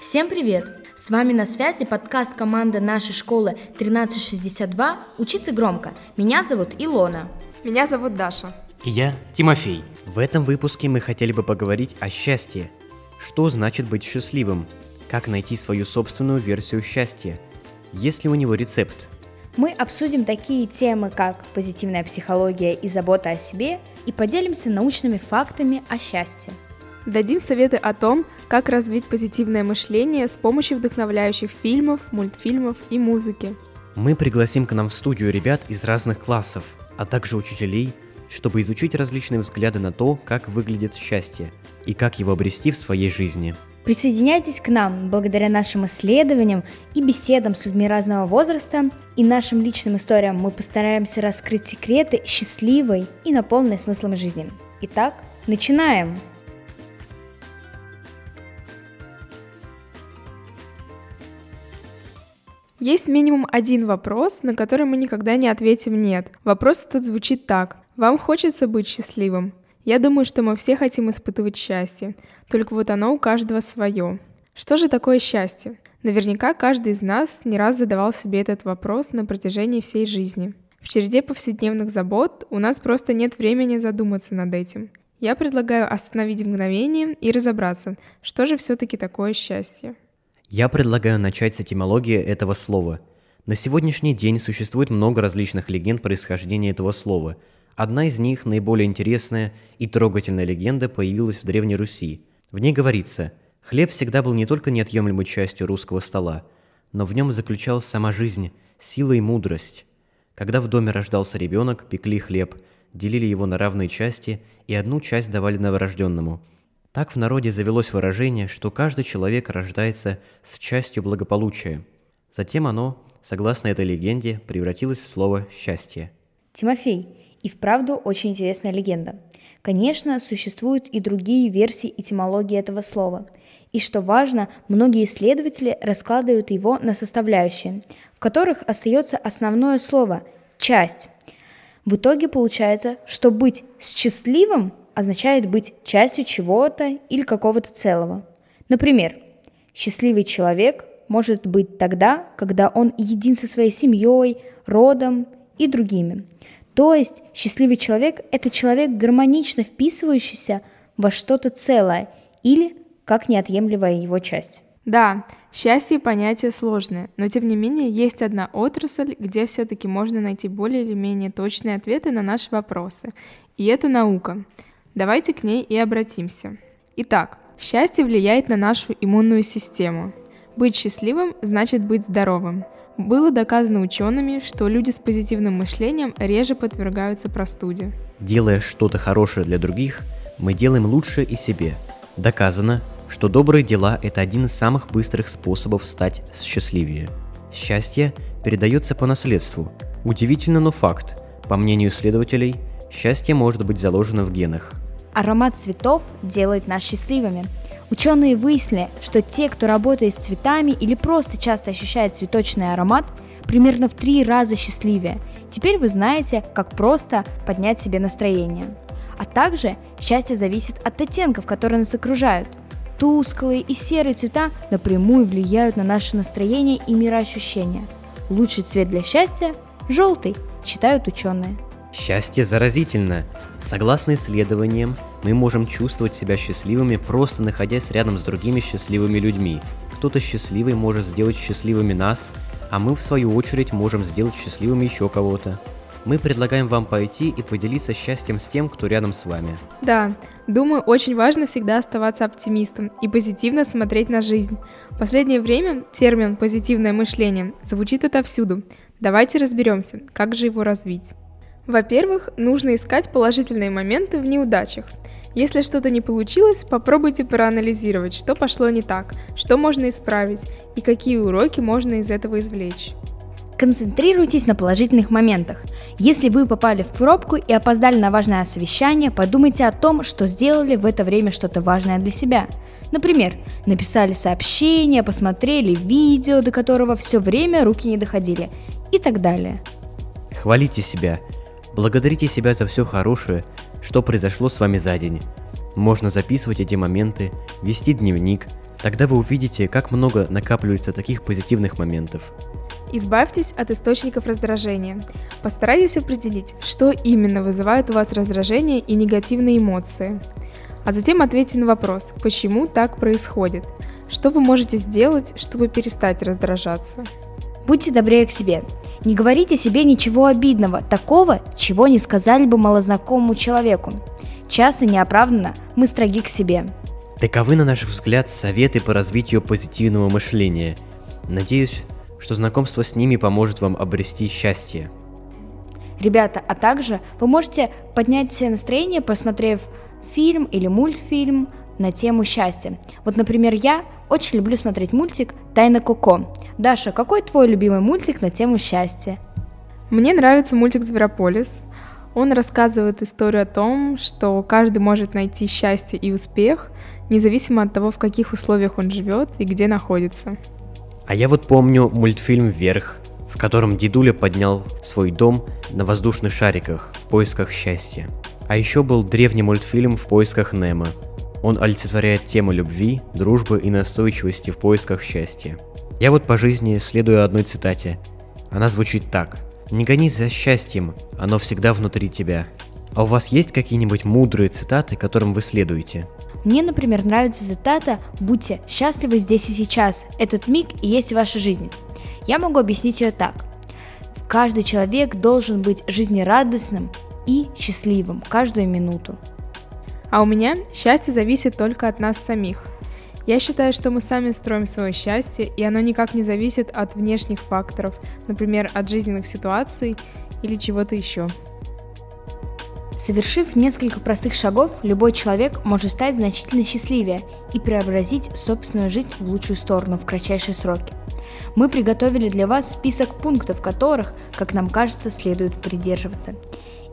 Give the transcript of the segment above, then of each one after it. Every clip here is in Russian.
Всем привет! С вами на связи подкаст команды нашей школы 1362 «Учиться громко». Меня зовут Илона. Меня зовут Даша. И я Тимофей. В этом выпуске мы хотели бы поговорить о счастье. Что значит быть счастливым? Как найти свою собственную версию счастья? Есть ли у него рецепт? Мы обсудим такие темы, как позитивная психология и забота о себе, и поделимся научными фактами о счастье. Дадим советы о том, как развить позитивное мышление с помощью вдохновляющих фильмов, мультфильмов и музыки. Мы пригласим к нам в студию ребят из разных классов, а также учителей, чтобы изучить различные взгляды на то, как выглядит счастье и как его обрести в своей жизни. Присоединяйтесь к нам. Благодаря нашим исследованиям и беседам с людьми разного возраста и нашим личным историям мы постараемся раскрыть секреты счастливой и наполненной смыслом жизни. Итак, начинаем! Есть минимум один вопрос, на который мы никогда не ответим «нет». Вопрос этот звучит так. Вам хочется быть счастливым? Я думаю, что мы все хотим испытывать счастье, только вот оно у каждого свое. Что же такое счастье? Наверняка каждый из нас не раз задавал себе этот вопрос на протяжении всей жизни. В череде повседневных забот у нас просто нет времени задуматься над этим. Я предлагаю остановить мгновение и разобраться, что же все-таки такое счастье. Я предлагаю начать с этимологии этого слова. На сегодняшний день существует много различных легенд происхождения этого слова. Одна из них, наиболее интересная и трогательная легенда, появилась в Древней Руси. В ней говорится, хлеб всегда был не только неотъемлемой частью русского стола, но в нем заключалась сама жизнь, сила и мудрость. Когда в доме рождался ребенок, пекли хлеб, делили его на равные части и одну часть давали новорожденному – так в народе завелось выражение, что каждый человек рождается с частью благополучия. Затем оно, согласно этой легенде, превратилось в слово «счастье». Тимофей, и вправду очень интересная легенда. Конечно, существуют и другие версии этимологии этого слова. И что важно, многие исследователи раскладывают его на составляющие, в которых остается основное слово – «часть». В итоге получается, что быть счастливым означает быть частью чего-то или какого-то целого. Например, счастливый человек может быть тогда, когда он един со своей семьей, родом и другими. То есть счастливый человек – это человек, гармонично вписывающийся во что-то целое или как неотъемлемая его часть. Да, счастье – понятие сложное, но тем не менее есть одна отрасль, где все-таки можно найти более или менее точные ответы на наши вопросы, и это наука – Давайте к ней и обратимся. Итак, счастье влияет на нашу иммунную систему. Быть счастливым значит быть здоровым. Было доказано учеными, что люди с позитивным мышлением реже подвергаются простуде. Делая что-то хорошее для других, мы делаем лучше и себе. Доказано, что добрые дела – это один из самых быстрых способов стать счастливее. Счастье передается по наследству. Удивительно, но факт. По мнению исследователей, счастье может быть заложено в генах. Аромат цветов делает нас счастливыми. Ученые выяснили, что те, кто работает с цветами или просто часто ощущает цветочный аромат, примерно в три раза счастливее. Теперь вы знаете, как просто поднять себе настроение. А также счастье зависит от оттенков, которые нас окружают. Тусклые и серые цвета напрямую влияют на наше настроение и мироощущение. Лучший цвет для счастья – желтый, считают ученые. Счастье заразительно. Согласно исследованиям, мы можем чувствовать себя счастливыми, просто находясь рядом с другими счастливыми людьми. Кто-то счастливый может сделать счастливыми нас, а мы в свою очередь можем сделать счастливыми еще кого-то. Мы предлагаем вам пойти и поделиться счастьем с тем, кто рядом с вами. Да, думаю, очень важно всегда оставаться оптимистом и позитивно смотреть на жизнь. В последнее время термин «позитивное мышление» звучит отовсюду. Давайте разберемся, как же его развить. Во-первых, нужно искать положительные моменты в неудачах. Если что-то не получилось, попробуйте проанализировать, что пошло не так, что можно исправить и какие уроки можно из этого извлечь. Концентрируйтесь на положительных моментах. Если вы попали в пробку и опоздали на важное совещание, подумайте о том, что сделали в это время что-то важное для себя. Например, написали сообщение, посмотрели видео, до которого все время руки не доходили и так далее. Хвалите себя, Благодарите себя за все хорошее, что произошло с вами за день. Можно записывать эти моменты, вести дневник, Тогда вы увидите, как много накапливается таких позитивных моментов. Избавьтесь от источников раздражения. Постарайтесь определить, что именно вызывает у вас раздражение и негативные эмоции. А затем ответьте на вопрос, почему так происходит. Что вы можете сделать, чтобы перестать раздражаться? Будьте добрее к себе. Не говорите себе ничего обидного, такого, чего не сказали бы малознакомому человеку. Часто неоправданно мы строги к себе. Таковы, на наш взгляд, советы по развитию позитивного мышления. Надеюсь, что знакомство с ними поможет вам обрести счастье. Ребята, а также вы можете поднять себе настроение, посмотрев фильм или мультфильм на тему счастья. Вот, например, я очень люблю смотреть мультик «Тайна Коко». Даша, какой твой любимый мультик на тему счастья? Мне нравится мультик «Зверополис». Он рассказывает историю о том, что каждый может найти счастье и успех, независимо от того, в каких условиях он живет и где находится. А я вот помню мультфильм «Вверх», в котором дедуля поднял свой дом на воздушных шариках в поисках счастья. А еще был древний мультфильм «В поисках Немо». Он олицетворяет тему любви, дружбы и настойчивости в поисках счастья. Я вот по жизни следую одной цитате. Она звучит так. «Не гонись за счастьем, оно всегда внутри тебя». А у вас есть какие-нибудь мудрые цитаты, которым вы следуете? Мне, например, нравится цитата «Будьте счастливы здесь и сейчас. Этот миг и есть ваша жизнь». Я могу объяснить ее так. Каждый человек должен быть жизнерадостным и счастливым каждую минуту. А у меня счастье зависит только от нас самих. Я считаю, что мы сами строим свое счастье, и оно никак не зависит от внешних факторов, например, от жизненных ситуаций или чего-то еще. Совершив несколько простых шагов, любой человек может стать значительно счастливее и преобразить собственную жизнь в лучшую сторону в кратчайшие сроки. Мы приготовили для вас список пунктов, которых, как нам кажется, следует придерживаться.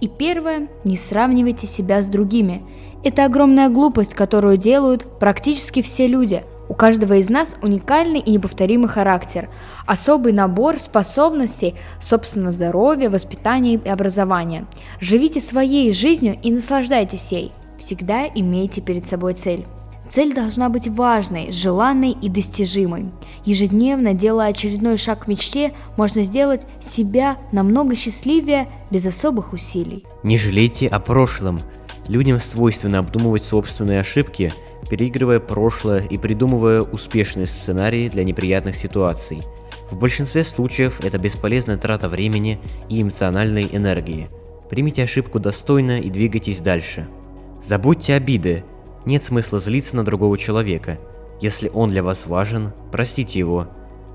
И первое – не сравнивайте себя с другими. Это огромная глупость, которую делают практически все люди – у каждого из нас уникальный и неповторимый характер, особый набор способностей собственного здоровья, воспитания и образования. Живите своей жизнью и наслаждайтесь ей. Всегда имейте перед собой цель. Цель должна быть важной, желанной и достижимой. Ежедневно, делая очередной шаг к мечте, можно сделать себя намного счастливее без особых усилий. Не жалейте о прошлом. Людям свойственно обдумывать собственные ошибки – переигрывая прошлое и придумывая успешные сценарии для неприятных ситуаций. В большинстве случаев это бесполезная трата времени и эмоциональной энергии. Примите ошибку достойно и двигайтесь дальше. Забудьте обиды. Нет смысла злиться на другого человека. Если он для вас важен, простите его.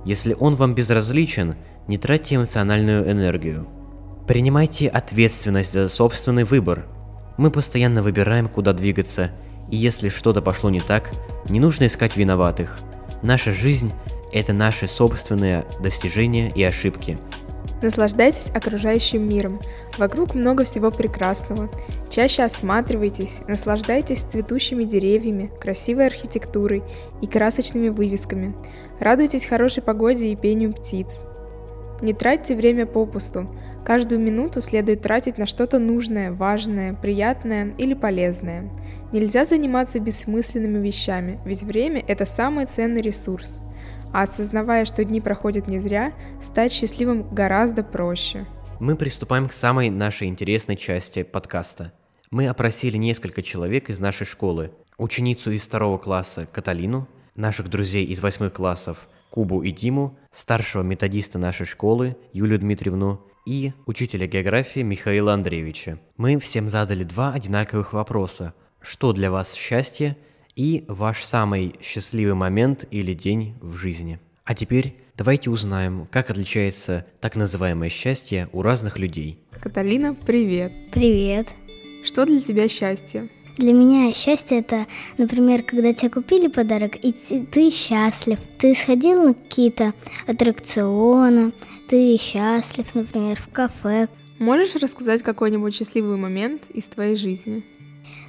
Если он вам безразличен, не тратьте эмоциональную энергию. Принимайте ответственность за собственный выбор. Мы постоянно выбираем, куда двигаться – и если что-то пошло не так, не нужно искать виноватых. Наша жизнь – это наши собственные достижения и ошибки. Наслаждайтесь окружающим миром. Вокруг много всего прекрасного. Чаще осматривайтесь, наслаждайтесь цветущими деревьями, красивой архитектурой и красочными вывесками. Радуйтесь хорошей погоде и пению птиц. Не тратьте время попусту. Каждую минуту следует тратить на что-то нужное, важное, приятное или полезное. Нельзя заниматься бессмысленными вещами, ведь время – это самый ценный ресурс. А осознавая, что дни проходят не зря, стать счастливым гораздо проще. Мы приступаем к самой нашей интересной части подкаста. Мы опросили несколько человек из нашей школы. Ученицу из второго класса Каталину, наших друзей из восьмых классов – Кубу и Диму, старшего методиста нашей школы Юлию Дмитриевну и учителя географии Михаила Андреевича. Мы всем задали два одинаковых вопроса. Что для вас счастье и ваш самый счастливый момент или день в жизни? А теперь давайте узнаем, как отличается так называемое счастье у разных людей. Каталина, привет. Привет. Что для тебя счастье? Для меня счастье это, например, когда тебе купили подарок, и ты счастлив. Ты сходил на какие-то аттракционы, ты счастлив, например, в кафе. Можешь рассказать какой-нибудь счастливый момент из твоей жизни?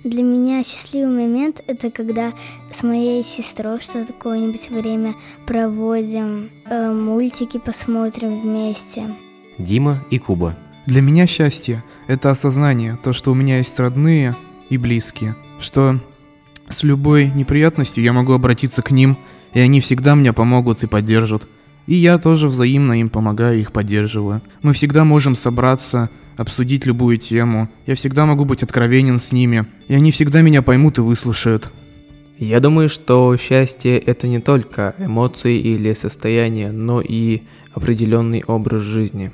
Для меня счастливый момент это когда с моей сестрой что какое-нибудь время проводим, э, мультики посмотрим вместе. Дима и Куба. Для меня счастье – это осознание, то, что у меня есть родные, и близкие, что с любой неприятностью я могу обратиться к ним и они всегда мне помогут и поддержат. И я тоже взаимно им помогаю и их поддерживаю. Мы всегда можем собраться, обсудить любую тему. Я всегда могу быть откровенен с ними, и они всегда меня поймут и выслушают. Я думаю, что счастье это не только эмоции или состояние, но и определенный образ жизни.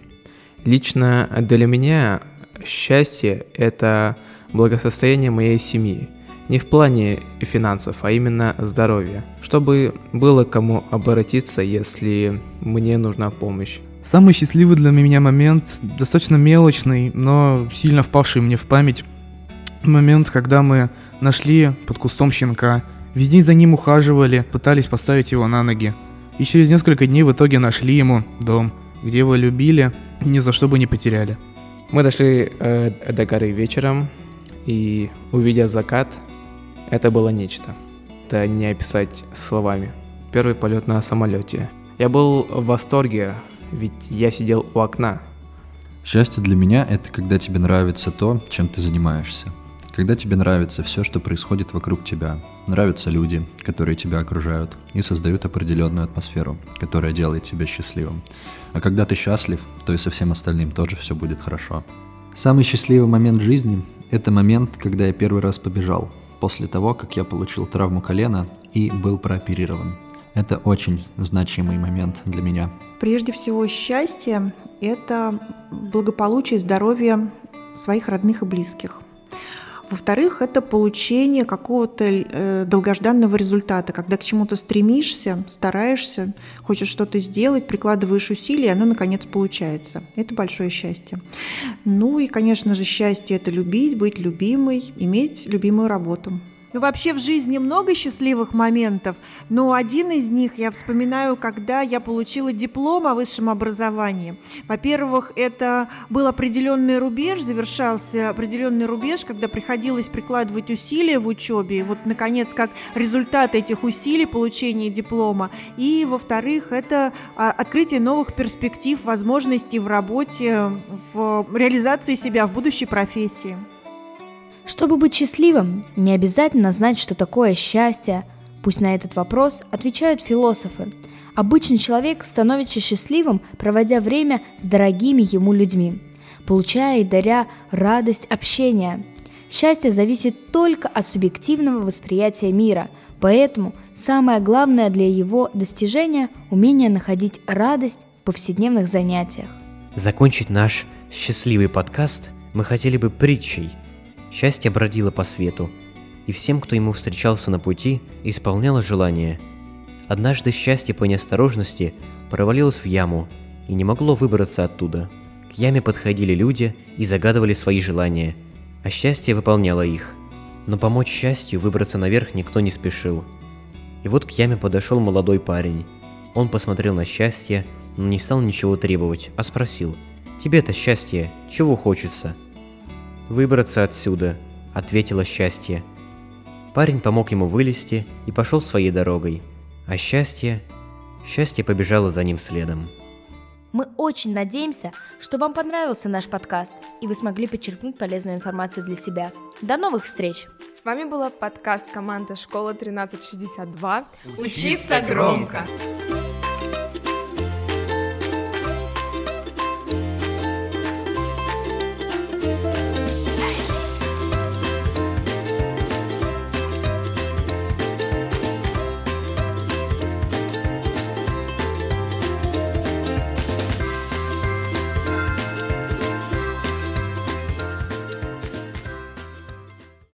Лично для меня счастье это благосостояние моей семьи. Не в плане финансов, а именно здоровья. Чтобы было кому обратиться, если мне нужна помощь. Самый счастливый для меня момент, достаточно мелочный, но сильно впавший мне в память, момент, когда мы нашли под кустом щенка, весь день за ним ухаживали, пытались поставить его на ноги. И через несколько дней в итоге нашли ему дом, где его любили и ни за что бы не потеряли. Мы дошли э, до горы вечером, и увидя закат, это было нечто. Это не описать словами. Первый полет на самолете. Я был в восторге, ведь я сидел у окна. Счастье для меня – это когда тебе нравится то, чем ты занимаешься. Когда тебе нравится все, что происходит вокруг тебя. Нравятся люди, которые тебя окружают и создают определенную атмосферу, которая делает тебя счастливым. А когда ты счастлив, то и со всем остальным тоже все будет хорошо. Самый счастливый момент жизни – это момент, когда я первый раз побежал, после того, как я получил травму колена и был прооперирован. Это очень значимый момент для меня. Прежде всего, счастье – это благополучие и здоровье своих родных и близких. Во-вторых, это получение какого-то э, долгожданного результата, когда к чему-то стремишься, стараешься, хочешь что-то сделать, прикладываешь усилия, и оно наконец получается. Это большое счастье. Ну и, конечно же, счастье – это любить, быть любимой, иметь любимую работу. Ну, вообще в жизни много счастливых моментов, но один из них я вспоминаю, когда я получила диплом о высшем образовании. Во-первых, это был определенный рубеж, завершался определенный рубеж, когда приходилось прикладывать усилия в учебе. И вот, наконец, как результат этих усилий получения диплома. И, во-вторых, это а, открытие новых перспектив, возможностей в работе, в реализации себя в будущей профессии. Чтобы быть счастливым, не обязательно знать, что такое счастье. Пусть на этот вопрос отвечают философы. Обычный человек становится счастливым, проводя время с дорогими ему людьми, получая и даря радость общения. Счастье зависит только от субъективного восприятия мира, поэтому самое главное для его достижения – умение находить радость в повседневных занятиях. Закончить наш счастливый подкаст мы хотели бы притчей – Счастье бродило по свету, и всем, кто ему встречался на пути, исполняло желание. Однажды счастье по неосторожности провалилось в яму и не могло выбраться оттуда. К яме подходили люди и загадывали свои желания, а счастье выполняло их. Но помочь счастью выбраться наверх никто не спешил. И вот к яме подошел молодой парень. Он посмотрел на счастье, но не стал ничего требовать, а спросил, «Тебе-то счастье, чего хочется?» «Выбраться отсюда», — ответило счастье. Парень помог ему вылезти и пошел своей дорогой, а счастье... Счастье побежало за ним следом. Мы очень надеемся, что вам понравился наш подкаст, и вы смогли подчеркнуть полезную информацию для себя. До новых встреч! С вами была подкаст команда «Школа 1362». Учиться громко!